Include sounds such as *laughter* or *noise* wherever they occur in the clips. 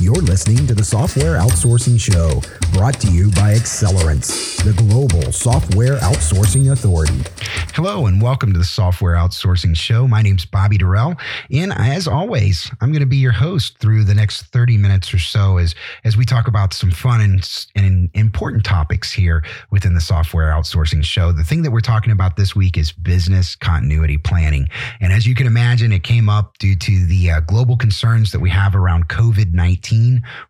You're listening to the Software Outsourcing Show, brought to you by Accelerance, the global software outsourcing authority. Hello, and welcome to the Software Outsourcing Show. My name's Bobby Durrell, and as always, I'm going to be your host through the next 30 minutes or so as, as we talk about some fun and, and important topics here within the Software Outsourcing Show. The thing that we're talking about this week is business continuity planning. And as you can imagine, it came up due to the uh, global concerns that we have around COVID 19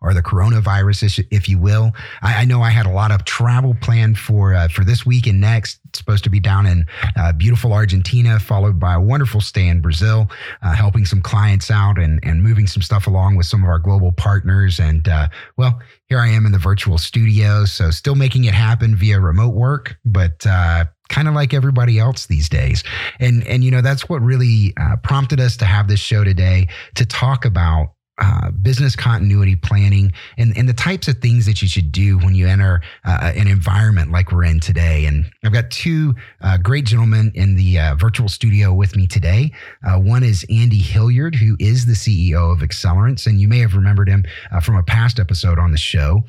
or the coronavirus, if you will. I, I know I had a lot of travel planned for uh, for this week and next. It's supposed to be down in uh, beautiful Argentina, followed by a wonderful stay in Brazil, uh, helping some clients out and and moving some stuff along with some of our global partners. And uh, well, here I am in the virtual studio, so still making it happen via remote work, but uh, kind of like everybody else these days. And and you know that's what really uh, prompted us to have this show today to talk about uh, business continuity planning and, and the types of things that you should do when you enter uh, an environment like we're in today. And I've got two uh, great gentlemen in the uh, virtual studio with me today. Uh, one is Andy Hilliard, who is the CEO of Accelerance, and you may have remembered him uh, from a past episode on the show.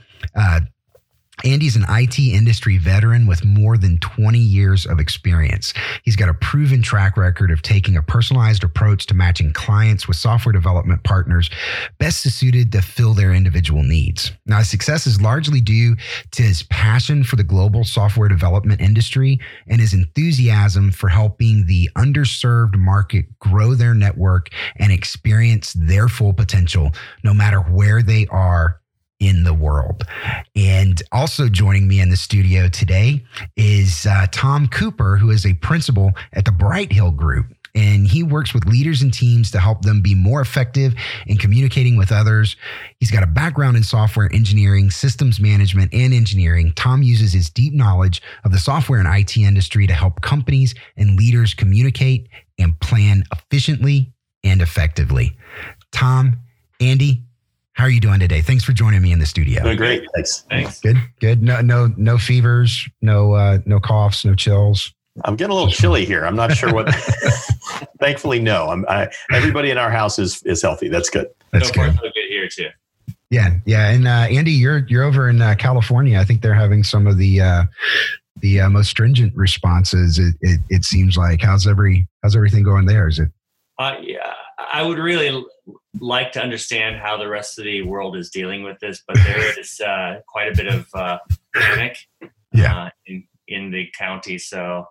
Andy's an IT industry veteran with more than 20 years of experience. He's got a proven track record of taking a personalized approach to matching clients with software development partners best suited to fill their individual needs. Now, his success is largely due to his passion for the global software development industry and his enthusiasm for helping the underserved market grow their network and experience their full potential, no matter where they are in the world. And also joining me in the studio today is uh, Tom Cooper, who is a principal at the BrightHill Group. And he works with leaders and teams to help them be more effective in communicating with others. He's got a background in software engineering, systems management, and engineering. Tom uses his deep knowledge of the software and IT industry to help companies and leaders communicate and plan efficiently and effectively. Tom, Andy, how are you doing today? Thanks for joining me in the studio. Doing great. Thanks. Thanks. Good. Good. No, no, no fevers, no, uh, no coughs, no chills. I'm getting a little chilly here. I'm not sure what. *laughs* Thankfully, no. I'm. I, everybody in our house is is healthy. That's good. That's so good. good here too. Yeah, yeah. And uh, Andy, you're you're over in uh, California. I think they're having some of the uh, the uh, most stringent responses. It, it, it seems like. How's every how's everything going there? Is it? Uh, yeah, I would really like to understand how the rest of the world is dealing with this, but there *laughs* is uh, quite a bit of uh, panic yeah. uh, in in the county. So,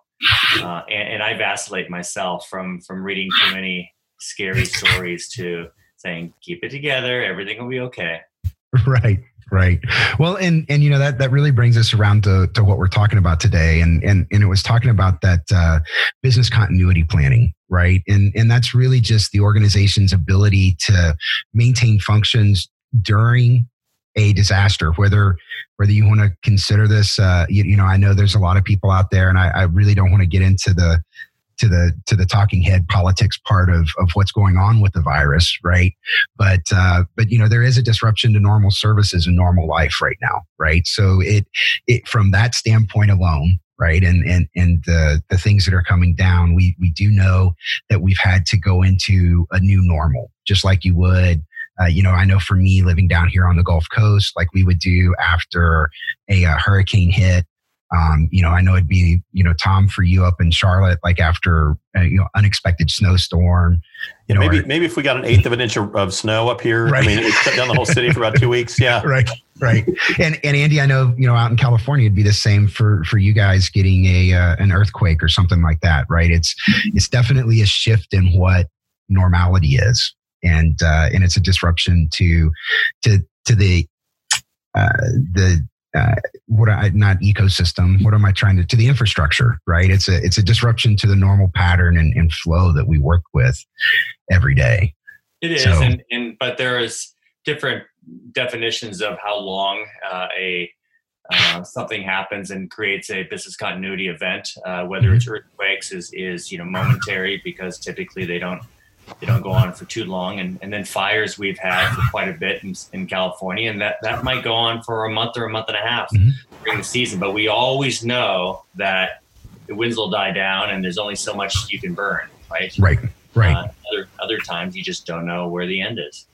uh, and, and, I vacillate myself from from reading too many scary stories to saying keep it together, everything will be okay. *laughs* Right. Right. Well, and and you know that that really brings us around to, to what we're talking about today, and and and it was talking about that uh, business continuity planning, right? And and that's really just the organization's ability to maintain functions during a disaster, whether whether you want to consider this, uh, you, you know, I know there's a lot of people out there, and I, I really don't want to get into the to the to the talking head politics part of of what's going on with the virus, right? But uh, but you know there is a disruption to normal services and normal life right now, right? So it it from that standpoint alone, right and and and the the things that are coming down we we do know that we've had to go into a new normal just like you would uh, you know i know for me living down here on the gulf coast like we would do after a, a hurricane hit um, you know, I know it'd be, you know, Tom for you up in Charlotte, like after a, you know unexpected snowstorm. You know, maybe or, maybe if we got an eighth of an inch of, of snow up here, right. I mean, it shut down the whole city for about two weeks. Yeah, *laughs* right, right. And and Andy, I know you know out in California, it'd be the same for for you guys getting a uh, an earthquake or something like that, right? It's it's definitely a shift in what normality is, and uh, and it's a disruption to to to the uh, the uh, what I not ecosystem. What am I trying to to the infrastructure? Right. It's a it's a disruption to the normal pattern and, and flow that we work with every day. It is, so, and, and but there is different definitions of how long uh, a uh, something happens and creates a business continuity event. Uh, whether mm-hmm. it's earthquakes is is you know momentary because typically they don't they don't go on for too long. And, and then fires we've had for quite a bit in, in California, and that, that might go on for a month or a month and a half mm-hmm. during the season. But we always know that the winds will die down and there's only so much you can burn, right? Right. Right. Uh, other, other times you just don't know where the end is.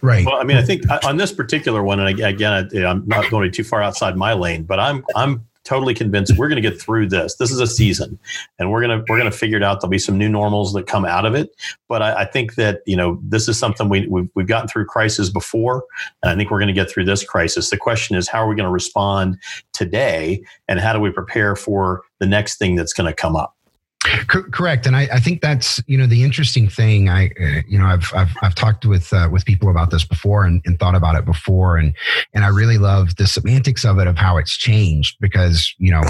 Right. Well, I mean, I think uh, on this particular one, and again, I'm not going too far outside my lane, but I'm I'm totally convinced we're going to get through this. This is a season, and we're gonna we're gonna figure it out. There'll be some new normals that come out of it, but I, I think that you know this is something we we've, we've gotten through crisis before, and I think we're going to get through this crisis. The question is, how are we going to respond today, and how do we prepare for the next thing that's going to come up? Correct, and I, I, think that's you know the interesting thing. I uh, you know I've I've, I've talked with uh, with people about this before and, and, thought about it before, and and I really love the semantics of it of how it's changed because you know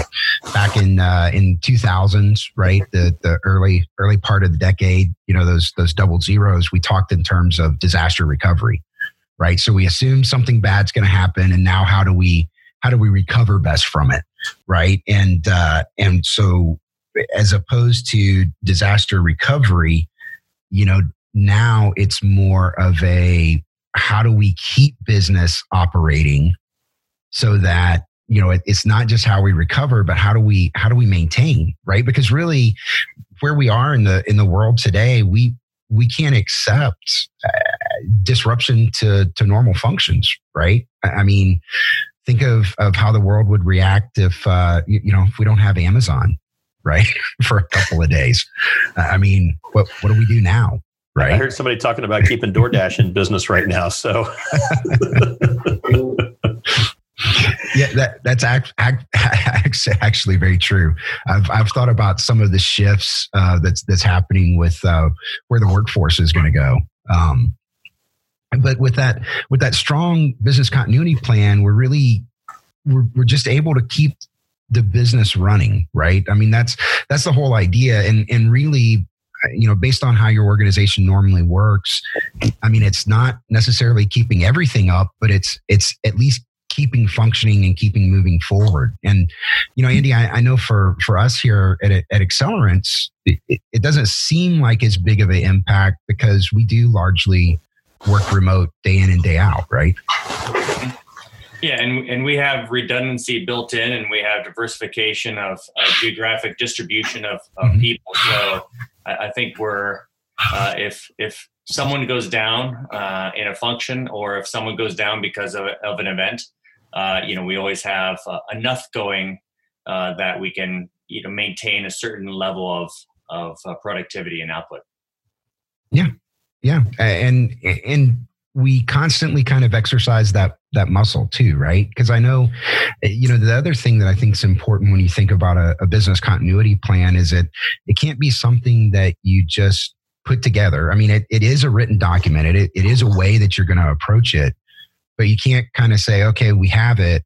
back in uh, in two thousands, right, the the early early part of the decade, you know those those double zeros, we talked in terms of disaster recovery, right? So we assume something bad's going to happen, and now how do we how do we recover best from it, right? And uh, and so as opposed to disaster recovery, you know, now it's more of a how do we keep business operating so that you know it, it's not just how we recover but how do we how do we maintain right? Because really where we are in the in the world today we we can't accept uh, disruption to to normal functions right? I mean think of of how the world would react if uh, you, you know if we don't have amazon right? *laughs* For a couple of days. I mean, what what do we do now? Right. I heard somebody talking about keeping DoorDash in business right now. So *laughs* yeah, that, that's act, act, actually very true. I've, I've thought about some of the shifts uh, that's that's happening with uh, where the workforce is going to go. Um, but with that with that strong business continuity plan, we're really we're, we're just able to keep the business running, right? I mean, that's that's the whole idea, and and really, you know, based on how your organization normally works, I mean, it's not necessarily keeping everything up, but it's it's at least keeping functioning and keeping moving forward. And you know, Andy, I, I know for for us here at at Accelerance, it, it doesn't seem like as big of an impact because we do largely work remote day in and day out, right? Yeah, and, and we have redundancy built in, and we have diversification of uh, geographic distribution of, of mm-hmm. people. So I, I think we're uh, if if someone goes down uh, in a function, or if someone goes down because of, of an event, uh, you know, we always have uh, enough going uh, that we can you know maintain a certain level of of productivity and output. Yeah, yeah, and and we constantly kind of exercise that that muscle too, right? Because I know, you know, the other thing that I think is important when you think about a, a business continuity plan is that it can't be something that you just put together. I mean, it, it is a written document. It, it is a way that you're going to approach it, but you can't kind of say, okay, we have it,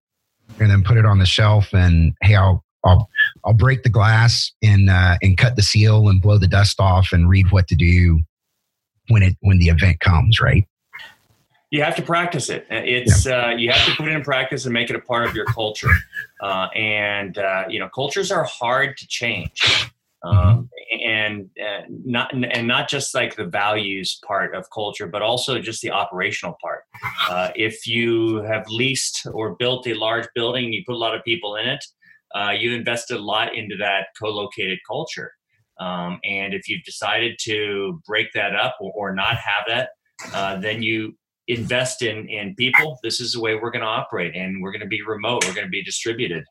and then put it on the shelf and hey, I'll I'll I'll break the glass and uh, and cut the seal and blow the dust off and read what to do when it when the event comes, right? You have to practice it. It's yeah. uh, you have to put it in practice and make it a part of your culture. Uh, and uh, you know, cultures are hard to change, um, and uh, not and not just like the values part of culture, but also just the operational part. Uh, if you have leased or built a large building, you put a lot of people in it. Uh, you invested a lot into that co-located culture. Um, and if you've decided to break that up or, or not have that, uh, then you invest in in people. This is the way we're going to operate and we're going to be remote. We're going to be distributed.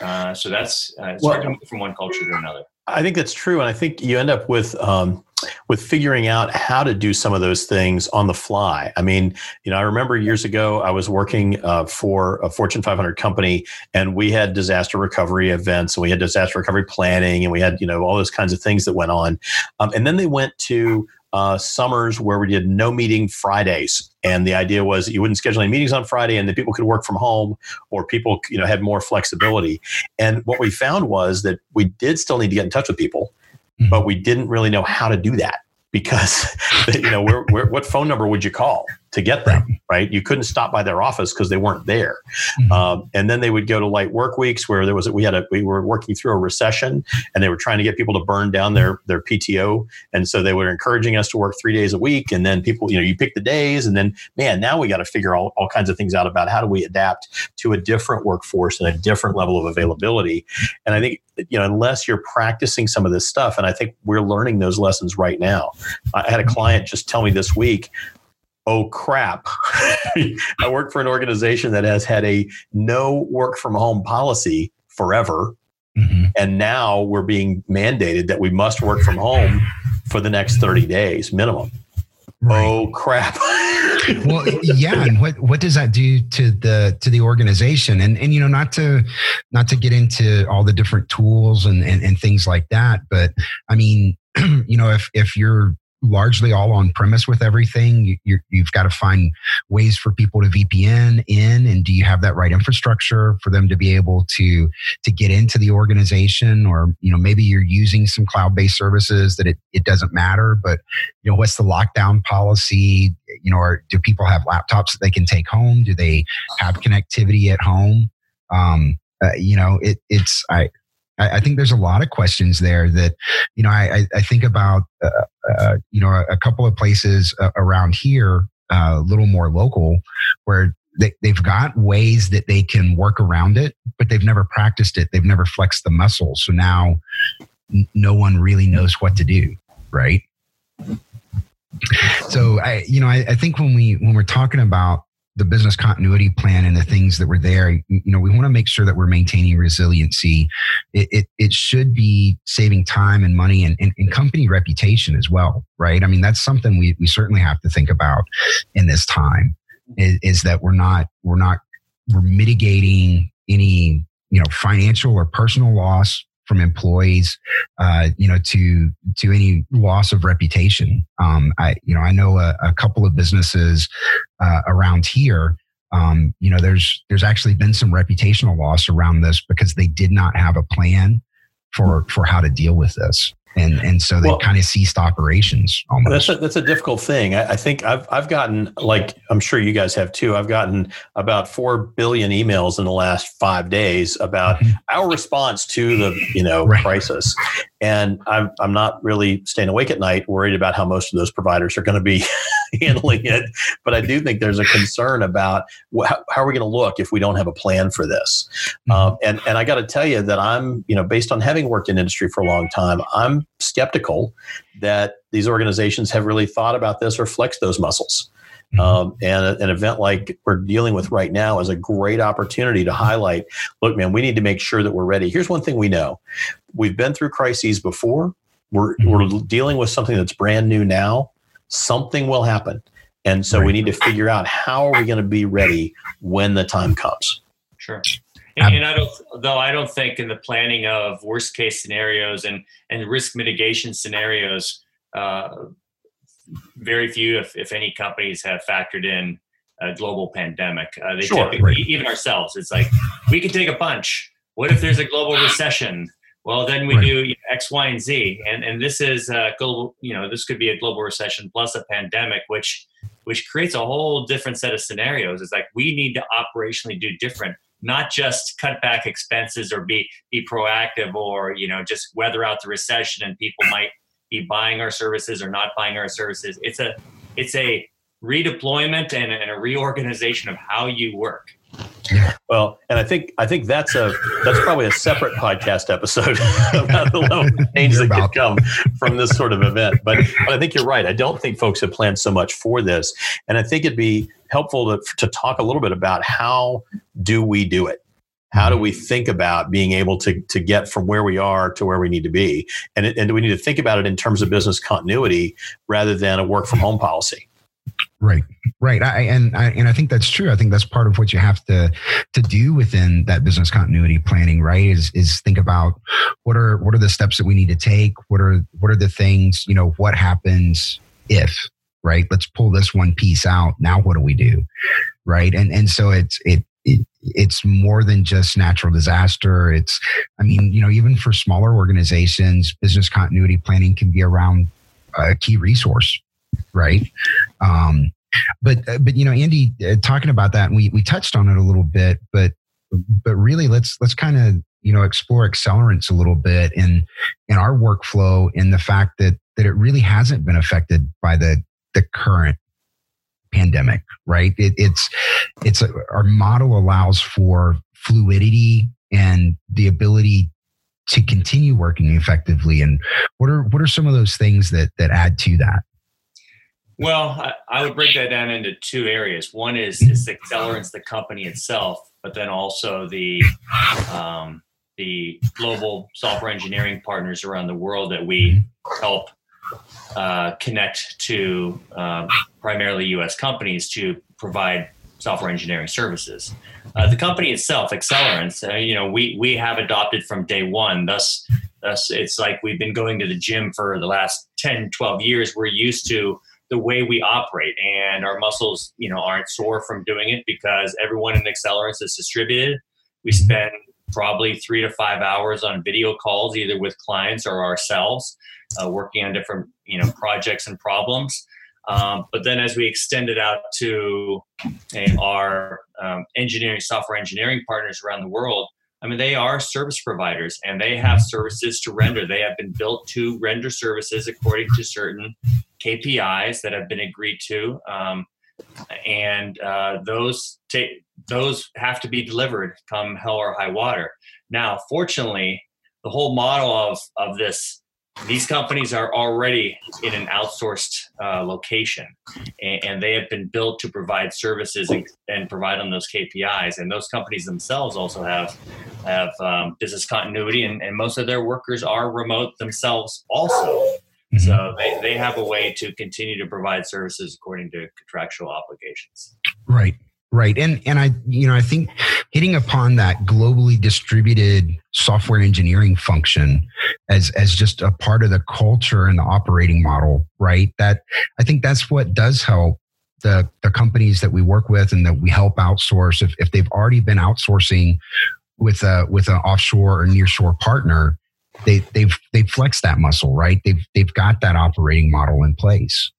Uh, so that's uh, it's well, hard from one culture to another. I think that's true and i think you end up with um, with figuring out how to do some of those things on the fly. I mean you know i remember years ago i was working uh, for a fortune 500 company and we had disaster recovery events and we had disaster recovery planning and we had you know all those kinds of things that went on. Um, and then they went to uh, summers where we did no meeting Fridays, and the idea was you wouldn't schedule any meetings on Friday, and that people could work from home, or people you know had more flexibility. And what we found was that we did still need to get in touch with people, mm-hmm. but we didn't really know how to do that because *laughs* you know where, where, what phone number would you call to get them, right? right? You couldn't stop by their office because they weren't there. Mm-hmm. Um, and then they would go to light work weeks where there was, we had a, we were working through a recession and they were trying to get people to burn down their, their PTO. And so they were encouraging us to work three days a week. And then people, you know, you pick the days and then, man, now we got to figure all, all kinds of things out about how do we adapt to a different workforce and a different level of availability. And I think, you know, unless you're practicing some of this stuff, and I think we're learning those lessons right now. I had a client just tell me this week, oh crap, *laughs* I work for an organization that has had a no work from home policy forever. Mm-hmm. And now we're being mandated that we must work from home for the next 30 days minimum. Right. Oh crap. *laughs* well, yeah, and what what does that do to the to the organization? And and you know, not to not to get into all the different tools and and, and things like that, but I mean, *clears throat* you know, if if you're largely all on premise with everything. You, have got to find ways for people to vpn in and do you have that right infrastructure for them to be able to to get into the organization? Or you know maybe you're using some cloud-based services that it, it doesn't matter but you know what's the lockdown policy? You know or do people have laptops that they can take home? Do they have connectivity at home? Um, uh, you know it, it's i I, I, think there's a lot of questions there that, you know, I, I think about, uh, uh, you know, a, couple of places uh, around here, uh, a little more local, where they, they've got ways that they can work around it, but they've never practiced it. They've never flexed the muscles. So now no one really knows what to do, right? So I, you know, I, I think when we when we're talking about the business continuity plan and the things that were there you know we want to make sure that we're maintaining resiliency. It, it, it should be saving time and money and, and, and, company reputation as well right? I mean that's something we, we certainly have to think about in this time is, is that we're not we're not we're mitigating any you know financial or personal loss from employees, uh, you know, to to any loss of reputation. Um, I, you know, I know a, a couple of businesses uh, around here. Um, you know, there's there's actually been some reputational loss around this because they did not have a plan for for how to deal with this and and so they well, kind of ceased operations almost. That's a, that's a difficult thing. I, I, think I've I've gotten like I'm sure you guys have too. I've gotten about four billion emails in the last five days about mm-hmm. our response to the you know right. crisis, and I'm I'm not really staying awake at night worried about how most of those providers are going to be *laughs* *laughs* handling it. But I do think there's a concern about how, how are we going to look if we don't have a plan for this. Mm-hmm. Um, and and I got to tell you that I'm you know based on having worked in industry for a long time, I'm skeptical that these organizations have really thought about this or flexed those muscles. Mm-hmm. Um, and a, an event like we're dealing with right now is a great opportunity to highlight look, man, we need to make sure that we're ready. Here's one thing we know we've been through crises before, we're, mm-hmm. we're dealing with something that's brand new now. Something will happen. And so right. we need to figure out how are we going to be ready when the time comes. Sure. And, and, I don't, though I don't think in the planning of worst case scenarios and and risk mitigation scenarios, uh, very few, if, if any, companies have factored in a global pandemic. Uh, they sure, typically, right. even ourselves, it's like we can take a punch. What if there's a global recession? Well, then we right. do X, Y, and Z, and and this is a global. You know, this could be a global recession plus a pandemic, which which creates a whole different set of scenarios. It's like we need to operationally do different not just cut back expenses or be be proactive or you know just weather out the recession and people *clears throat* might be buying our services or not buying our services it's a it's a redeployment and, and a reorganization of how you work *laughs* well, and I think I think that's a that's probably a separate podcast episode *laughs* about the level of change that could come from this sort of event. But, but I think you're right. I don't think folks have planned so much for this, and I think it'd be helpful to to talk a little bit about how do we do it. How do we think about being able to, to get from where we are to where we need to be? And, it, and do we need to think about it in terms of business continuity rather than a work from home policy? Right, right, I, and I, and I think that's true. I think that's part of what you have to to do within that business continuity planning. Right, is is think about what are what are the steps that we need to take. What are what are the things you know? What happens if right? Let's pull this one piece out. Now, what do we do? Right, and and so it's it it, it's more than just natural disaster. It's, I mean, you know, even for smaller organizations, business continuity planning can be around a key resource, right? Um, but uh, but you know, Andy, uh, talking about that, we we touched on it a little bit, but but really, let's let's kind of you know explore Accelerance a little bit in in our workflow in the fact that that it really hasn't been affected by the the current pandemic right? It, it's it's a, our model allows for fluidity and the ability to continue working effectively. And what are what are some of those things that that add to that well i, I would break that down into two areas one is is the Accelerance the company itself but then also the um, the global software engineering partners around the world that we help uh, connect to um, primarily U.S. companies to provide software engineering services. Uh, the company itself, Accelerance, uh, you know, we we have adopted from day one. Thus, thus, it's like we've been going to the gym for the last 10, 12 years. We're used to the way we operate, and our muscles, you know, aren't sore from doing it because everyone in Accelerance is distributed. We spend probably three to five hours on video calls, either with clients or ourselves, uh, working on different you know projects and problems. Um, but then as we extend it out to uh, our um, engineering software engineering partners around the world, I mean, they are service providers and they have services to render. They have been built to render services according to certain KPIs that have been agreed to. Um, and uh, those take those have to be delivered come hell or high water. Now, fortunately, the whole model of of this these companies are already in an outsourced uh, location and, and, they have been built to provide services and, and, provide on those KPIs. And those companies themselves also have have um, business continuity and, and, most of their workers are remote themselves also. Mm-hmm. So they, they have a way to continue to provide services according to contractual obligations. Right. Right. And and I you know I think hitting upon that globally distributed software engineering function as as just a part of the culture and the operating model, right? That I think that's what does help the the companies that we work with and that we help outsource if, if they've already been outsourcing with a with an offshore or nearshore partner, they they've they've flexed that muscle, right? They've they've got that operating model in place.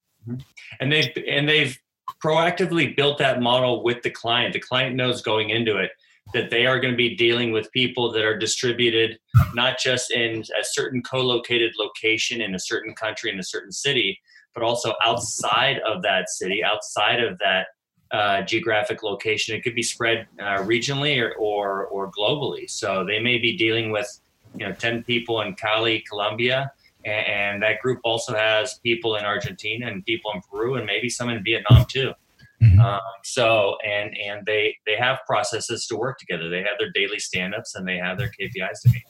And they've and they've proactively built that model with the client. The client knows going into it that they are going to be dealing with people that are distributed not just in a certain co-located location in a certain country in a certain city, but also outside of that city, outside of that uh, geographic location. It could be spread uh, regionally or, or, or globally. So they may be dealing with you know 10 people in Cali, Colombia, and that group also has people in Argentina and people in Peru and maybe some in Vietnam too. Mm-hmm. Um, so and and they they have processes to work together. They have their daily stand-ups and they have their KPIs to meet.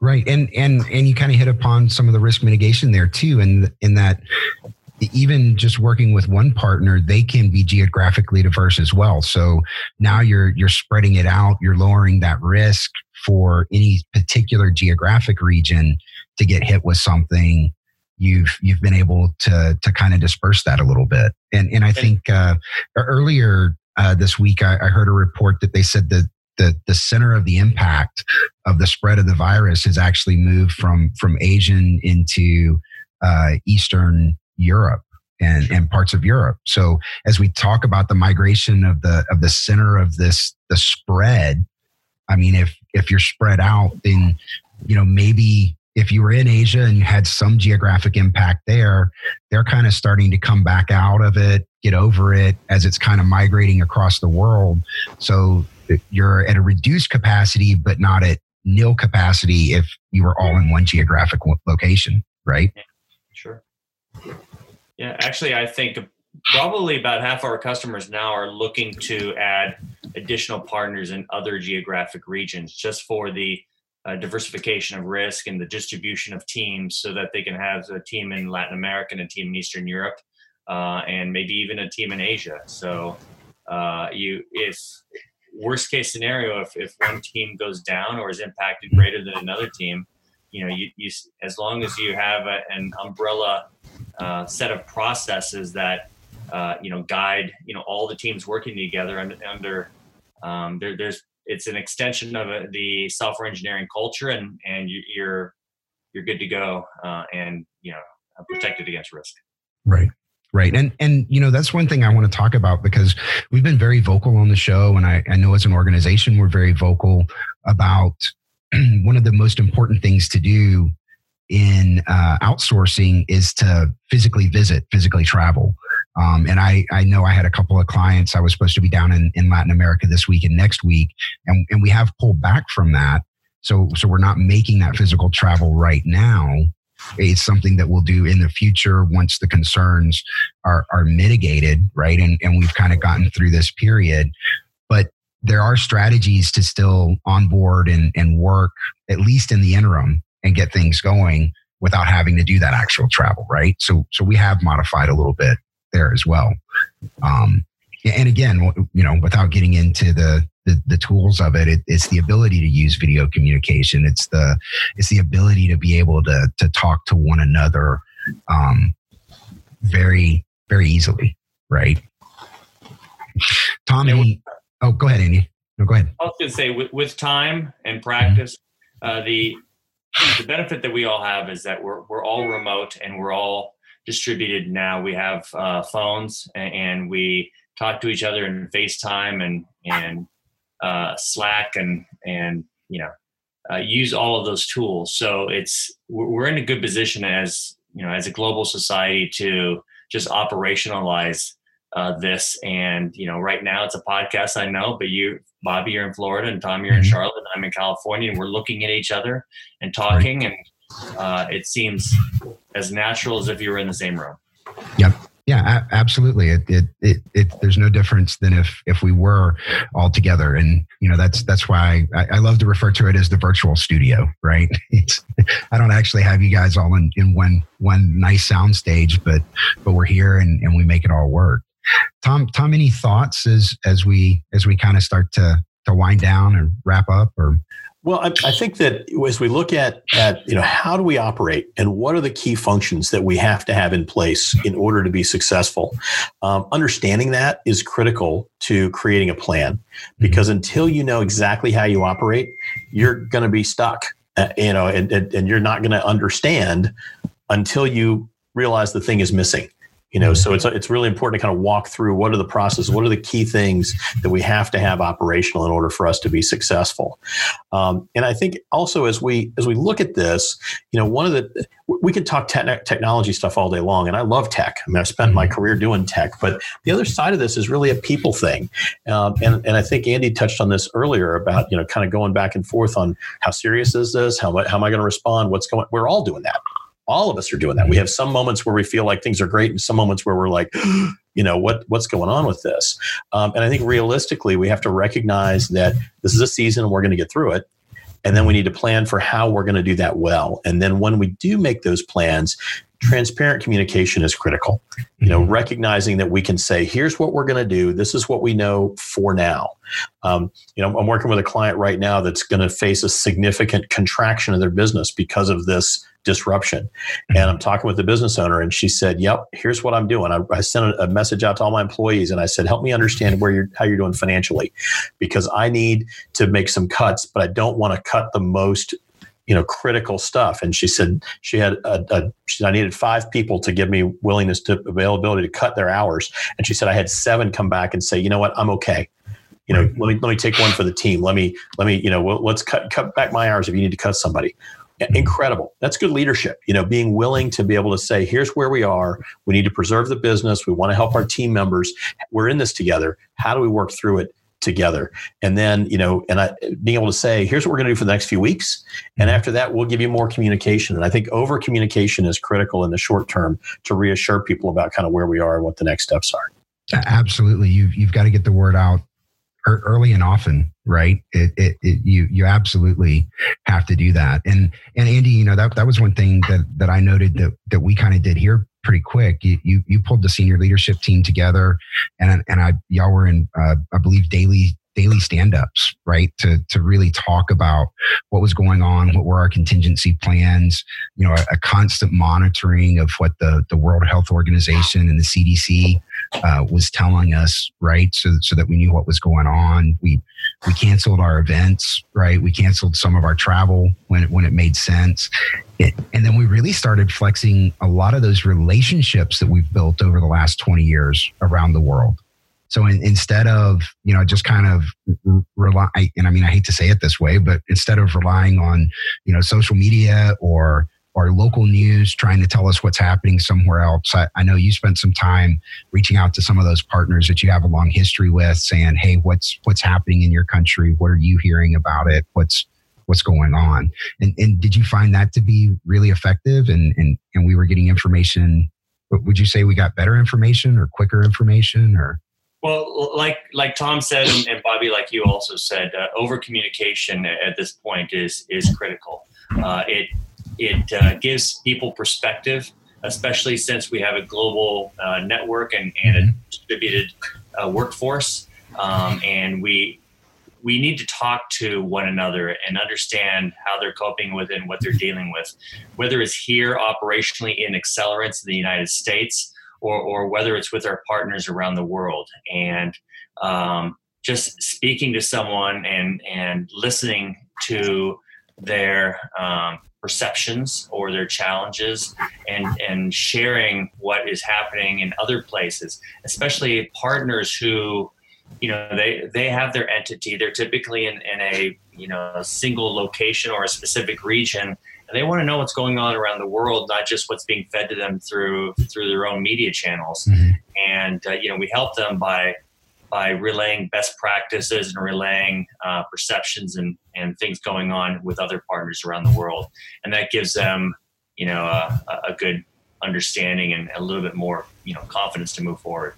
Right, and and and you kind of hit upon some of the risk mitigation there too, in in that even just working with one partner, they can be geographically diverse as well. So now you're you're spreading it out. You're lowering that risk for any particular geographic region to get hit with something you've you've been able to to kind of disperse that a little bit and and i think uh, earlier uh, this week I, I, heard a report that they said that the the center of the impact of the spread of the virus has actually moved from from asian into uh, eastern europe and, and parts of Europe. So as we talk about the migration of the of the center of this the spread, I mean if if you're spread out, then you know maybe if you were in Asia and you had some geographic impact there, they're kind of starting to come back out of it, get over it as it's kind of migrating across the world. So you're at a reduced capacity, but not at nil capacity if you were all in one geographic location, right? Sure. Yeah, actually, I think probably about half our customers now are looking to add additional partners in other geographic regions just for the uh, diversification of risk and the distribution of teams so that they can have a team in Latin America and a team in Eastern Europe uh, and maybe even a team in Asia. So uh, you, if worst case scenario, if, if one team goes down or is impacted greater than another team, you know, you, you as long as you have a, an umbrella uh, set of processes that uh, you know guide you know all the teams working together under, under um, there, there's it's an extension of a, the software engineering culture, and and you, are you're good to go, uh, and you know protected against risk. Right. Right. And and you know, that's one thing I want to talk about because we've been very vocal on the show. And I, I know as an organization we're very vocal about *clears throat* one of the most important things to do in uh, outsourcing is to physically visit, physically travel. Um, and I, I know I had a couple of clients. I was supposed to be down in, in Latin America this week and next week, and, and we have pulled back from that. So, so we're not making that physical travel right now. It's something that we'll do in the future once the concerns are, are mitigated, right? And, and we've kind of gotten through this period. But there are strategies to still onboard and, and work, at least in the interim, and get things going without having to do that actual travel, right? So, so we have modified a little bit there as well. Um, and again, you know, without getting into the the, the tools of it, it, it's the ability to use video communication. It's the it's the ability to be able to to talk to one another um, very very easily, right? Tommy, oh, go ahead, Andy. No, go ahead. I was going to say, with, with time and practice, uh, the the benefit that we all have is that we're we're all remote and we're all distributed now. We have uh, phones and, and, we talk to each other in FaceTime and and uh, Slack and and you know uh, use all of those tools. So it's we're in a good position as you know as a global society to just operationalize uh, this. And you know, right now it's a podcast. I know, but you, Bobby, you're in Florida, and Tom, you're in mm-hmm. Charlotte. I'm in California, and we're looking at each other and talking, and uh, it seems as natural as if you were in the same room. Yep. Yeah, absolutely. It, it, it, it, there's no difference than if, if we were all together. And, you know, that's, that's why I, I love to refer to it as the virtual studio, right? *laughs* It's, I don't actually have you guys all in, in one, one nice sound stage, but, but we're here and, and we make it all work. Tom, Tom, any thoughts as, as we, as we kind of start to, to wind down and wrap up or? Well, I, I, think that as we look at at you know how do we operate and what are the key functions that we have to have in place in order to be successful, um, understanding that is critical to creating a plan mm-hmm. because until you know exactly how you operate, you're going to be stuck. Uh, you know, and, and, and you're not going to understand until you realize the thing is missing you know so it's it's really important to kind of walk through what are the processes what are the key things that we have to have operational in order for us to be successful. Um, and i think also as we as we look at this you know one of the we could talk te- technology stuff all day long and i love tech. I mean i spent my mm-hmm. career doing tech but the other side of this is really a people thing. Um, and, and i think andy touched on this earlier about you know kind of going back and forth on how serious is this how, how am i going to respond what's going we're all doing that all of us are doing that. We have some moments where we feel like things are great, and some moments where we're like, *gasps* you know, what what's going on with this? Um, and I think realistically, we have to recognize that this is a season, and we're going to get through it. And then we need to plan for how we're going to do that well. And then when we do make those plans, transparent communication is critical. You know, mm-hmm. recognizing that we can say, here's what we're going to do. This is what we know for now. Um, you know, I'm working with a client right now that's going to face a significant contraction of their business because of this disruption. Mm-hmm. And I'm talking with the business owner, and she said, "Yep, here's what I'm doing. I, I sent a, a, message out to all my employees, and I said, help me understand where you're how you're doing financially, because I need to make some cuts, but I don't want to cut the most." You know, critical stuff. And she said she had a, a she said, I needed five people to give me willingness to availability to cut their hours. And she said I had seven come back and say, you know what, I'm okay you know let me let me take one for the team let me let me you know let's cut cut back my hours if you need to cut somebody incredible. That's good leadership you know being willing to be able to say here's where we are. We need to preserve the business. We want to help our team members. We're in this together. How do we work through it together? And then you know and I, being able to say here's what we're going to do for the next few weeks and after that we'll give you more communication. And i think over communication is critical in the short term to reassure people about kind of where we are and what the next steps are. Absolutely. You've, you've got to get the word out early and often, right? It, it, it, you you absolutely have to do that. And and Andy, you know that that was one thing that that I noted that that we kind of did here pretty quick. You, you you pulled the senior leadership team together, and and I y'all were in uh, I believe daily daily stand-ups right to to really talk about what was going on what were our contingency plans you know a, a constant monitoring of what the the world health organization and the cdc uh, was telling us, right? So, so that we knew what was going on. We we canceled our events, right? We canceled some of our travel when it, when it made sense, it, and then we really started flexing a lot of those relationships that we've built over the last twenty years around the world. So in, instead of you know just kind of rely, and I mean I hate to say it this way, but instead of relying on you know social media or or local news trying to tell us what's happening somewhere else. I, I, know you spent some time reaching out to some of those partners that you have a long history with, saying, "Hey, what's what's happening in your country? What are you hearing about it? What's what's going on?" And, and did you find that to be really effective? And and and we were getting information. Would you say we got better information or quicker information or? Well, like like Tom said, and Bobby, like you also said, uh, over communication at this point is is critical. Uh, it it uh, gives people perspective, especially since we have a global uh, network and, and a mm-hmm. distributed uh, workforce. Um, and we we need to talk to one another and understand how they're coping with and what they're dealing with, whether it's here operationally in Accelerance in the United States or, or whether it's with our partners around the world. And um, just speaking to someone and, and listening to their um, perceptions or their challenges and and sharing what is happening in other places especially partners who you know they they have their entity they're typically in, in a you know a single location or a specific region and they want to know what's going on around the world not just what's being fed to them through through their own media channels mm-hmm. and uh, you know we help them by by relaying best practices and relaying uh, perceptions and, and things going on with other partners around the world. And that gives them, you know, a, a good understanding and a little bit more, you know, confidence to move forward.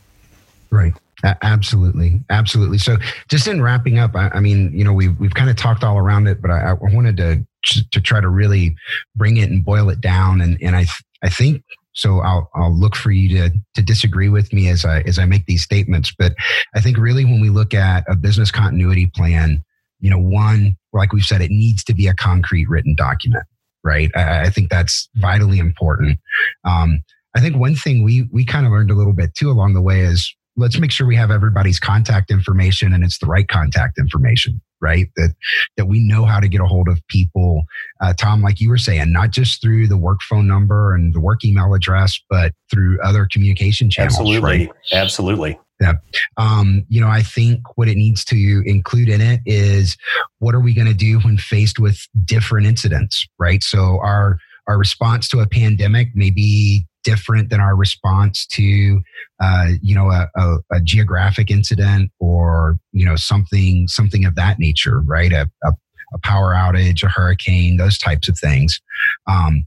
Right. absolutely. Absolutely. So just in wrapping up, I, I, mean, you know, we've, we've kind of talked all around it, but I, I wanted to, to try to really bring it and boil it down. And, and I, I think so I'll I'll look for you to to disagree with me as I as I make these statements. But I think really when we look at a business continuity plan, you know, one like we've said, it needs to be a concrete written document, right? I, I think that's vitally important. Um, I think one thing we we kind of learned a little bit too along the way is let's make sure we have everybody's contact information and it's the right contact information right that that we know how to get a hold of people uh, tom like you were saying not just through the work phone number and the work email address but through other communication channels absolutely right? absolutely yeah. Um, you know, I think what it needs to include in it is what are we going to do when faced with different incidents, right? So our our response to a pandemic may be different than our response to uh, you know a, a, a, geographic incident or you know something something of that nature right? A, a, a power outage a hurricane those types of things. Um,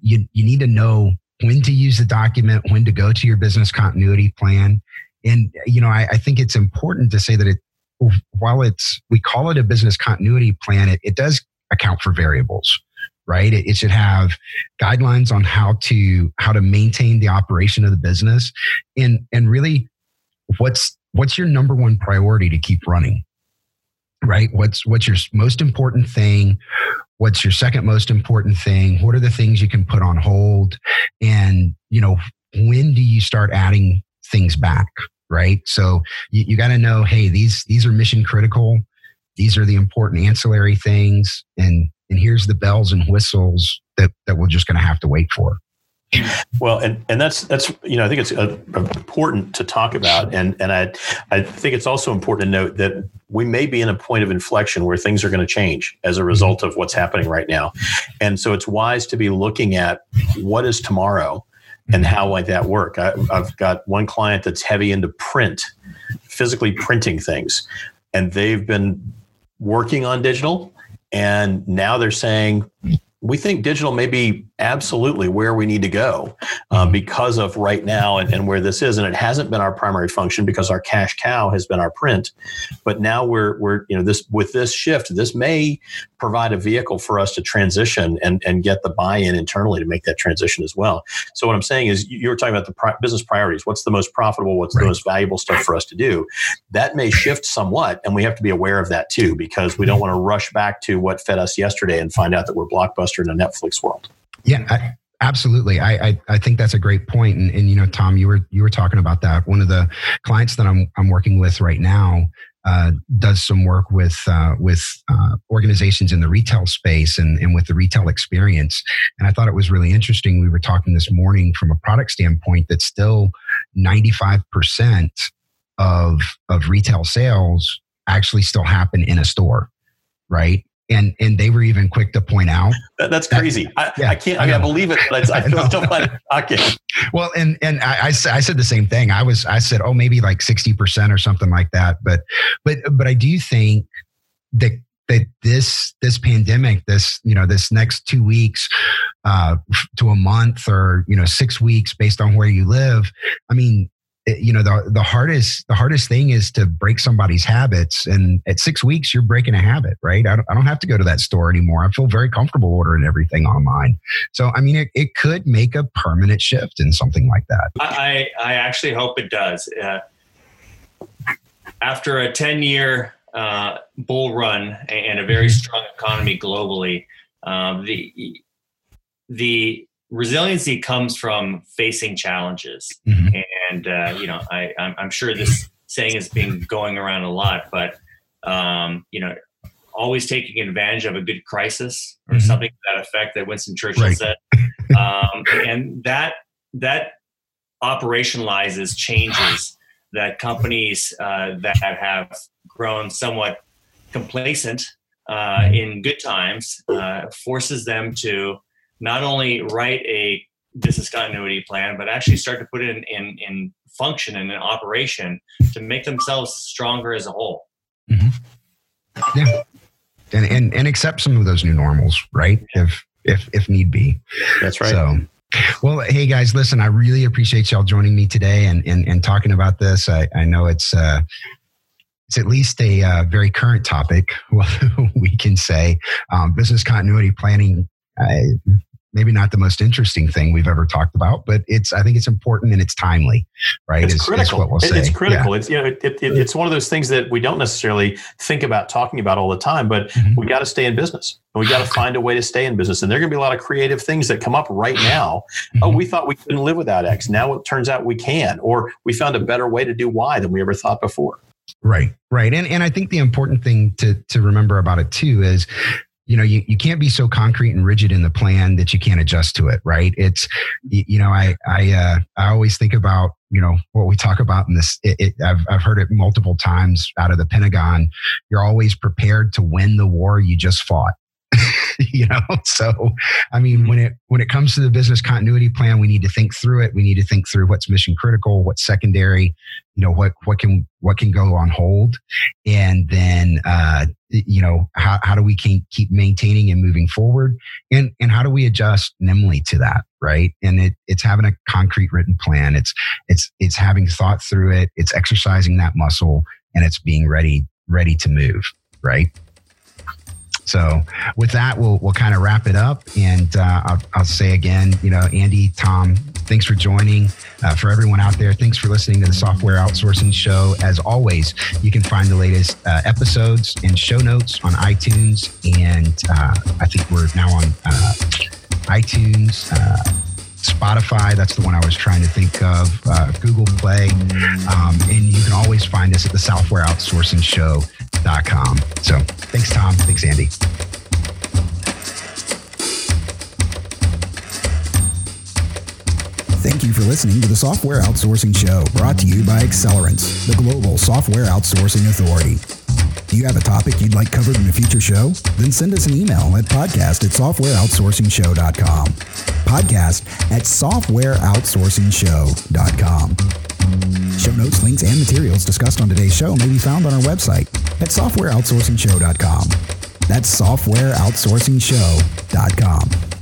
you, you need to know when to use the document when to go to your business continuity plan. And you know I, I think it's important to say that it while it's we call it a business continuity plan it, it does account for variables right? It, it, should have guidelines on how to how to maintain the operation of the business and and really what's what's your number one priority to keep running right? What's what's your most important thing? What's your second most important thing? What are the things you can put on hold? And you know when do you start adding things back right? So you, you got to know hey these these are mission critical. These are the important ancillary things. And and here's the bells and whistles that, that we're just going to have to wait for. Well, and, and that's that's you know I think it's uh, important to talk about, and and I I think it's also important to note that we may be in a point of inflection where things are going to change as a result of what's happening right now, and so it's wise to be looking at what is tomorrow, and how might that work. I, I've got one client that's heavy into print, physically printing things, and they've been working on digital and now they're saying, we think digital may be absolutely where we need to go um, mm-hmm. because of right now and, and, where this is. And it hasn't been our primary function because our cash cow has been our print. But now we're we're you know this with this shift, this may provide a vehicle for us to transition and and get the buy-in internally to make that transition as well. So what I'm saying is you were talking about the pri- business priorities. What's the most profitable? What's right. the most valuable stuff for us to do? That may shift somewhat, and we have to be aware of that too because we don't want to rush back to what fed us yesterday and find out that we're blockbuster in a Netflix world. Yeah, I, Absolutely. I, I, I, think that's a great point. And, and, you know, Tom, you were, you were talking about that. One of the clients that I'm, I'm working with right now uh, does some work with uh, with uh, organizations in the retail space and, and with the retail experience. And I thought it was really interesting. We were talking this morning from a product standpoint that still 95% of of retail sales actually still happen in a store, right? And and they were even quick to point out *laughs* that, that's crazy. I, yeah, I can't. I, I can't believe it. But *laughs* I, I feel still find it. Well, and and I, I, I said the same thing. I was I said, oh, maybe like sixty percent or something like that. But but but I do think that that this this pandemic, this you know this next two weeks uh, to a month or you know six weeks based on where you live. I mean, you know the the hardest the hardest thing is to break somebody's habits. And at six weeks you're breaking a habit right? I don't, I don't have to go to that store anymore. I feel very comfortable ordering everything online. So i mean it, it could make a permanent shift in something like that. I i actually hope it does. Uh, after a 10 year uh, bull run and a very mm-hmm. strong economy globally um, the the resiliency comes from facing challenges mm-hmm. and uh, you know I, I'm, sure this saying has been going around a lot but um, you know always taking advantage of a good crisis or mm-hmm. something to that effect that winston churchill right. said *laughs* um, and that that operationalizes changes that companies uh, that have grown somewhat complacent uh, mm-hmm. in good times uh, forces them to not only write a business continuity plan, but actually start to put it in, in, in function and in operation to make themselves stronger as a whole. Mm-hmm. Yeah. And, and, and accept some of those new normals, right? Yeah. If, if, if need be. That's right. So, well, hey guys, listen, I really appreciate y'all joining me today and, and, and talking about this. I, I know it's, uh, it's at least a uh, very current topic. *laughs* we can say um, business continuity planning. I, maybe not the most interesting thing we've ever talked about, but it's I think it's important and it's timely, right? It's is, critical. Is we'll it's critical. Yeah. It's you know it, it, it's one of those things that we don't necessarily think about talking about all the time, but mm-hmm. we got to stay in business and we got to *laughs* find a way to stay in business. And there are going to be a lot of creative things that come up right now. Oh, mm-hmm. Oh, we thought we couldn't live without X. Now it turns out we can, or we found a better way to do Y than we ever thought before. Right, right, and and I think the important thing to to remember about it too is you know you, you can't be so concrete and rigid in the plan that you can't adjust to it right? It's you know i i uh, i always think about you know what we talk about in this it, it, I've, I've heard it multiple times out of the pentagon. You're always prepared to win the war you just fought *laughs* you know? So i mean mm-hmm. when it when it comes to the business continuity plan we need to think through it. We need to think through what's mission critical what's secondary you know what what can what can go on hold. And then uh you know how, how do we keep maintaining and moving forward? And and how do we adjust nimbly to that right? And it it's having a concrete written plan. It's it's it's having thought through it. It's exercising that muscle and it's being ready ready to move right so with that, we'll we'll kind of wrap it up, and uh, I'll, I'll say again, you know, Andy, Tom, thanks for joining. Uh, for everyone out there, thanks for listening to the Software Outsourcing Show. As always, you can find the latest uh, episodes and show notes on iTunes, and uh, I think we're now on uh, iTunes. Uh, Spotify, that's the one I was trying to think of, uh, Google Play. Um, and you can always find us at the Software Outsourcing So thanks, Tom. Thanks, Andy. Thank you for listening to the Software Outsourcing Show, brought to you by Accelerance, the global software outsourcing authority. Do you have a topic you'd like covered in a future show? Then send us an email at podcast at softwareoutsourcingshow.com. Podcast at softwareoutsourcingshow.com. Show notes, links, and materials discussed on today's show may be found on our website at softwareoutsourcingshow.com. That's softwareoutsourcingshow.com.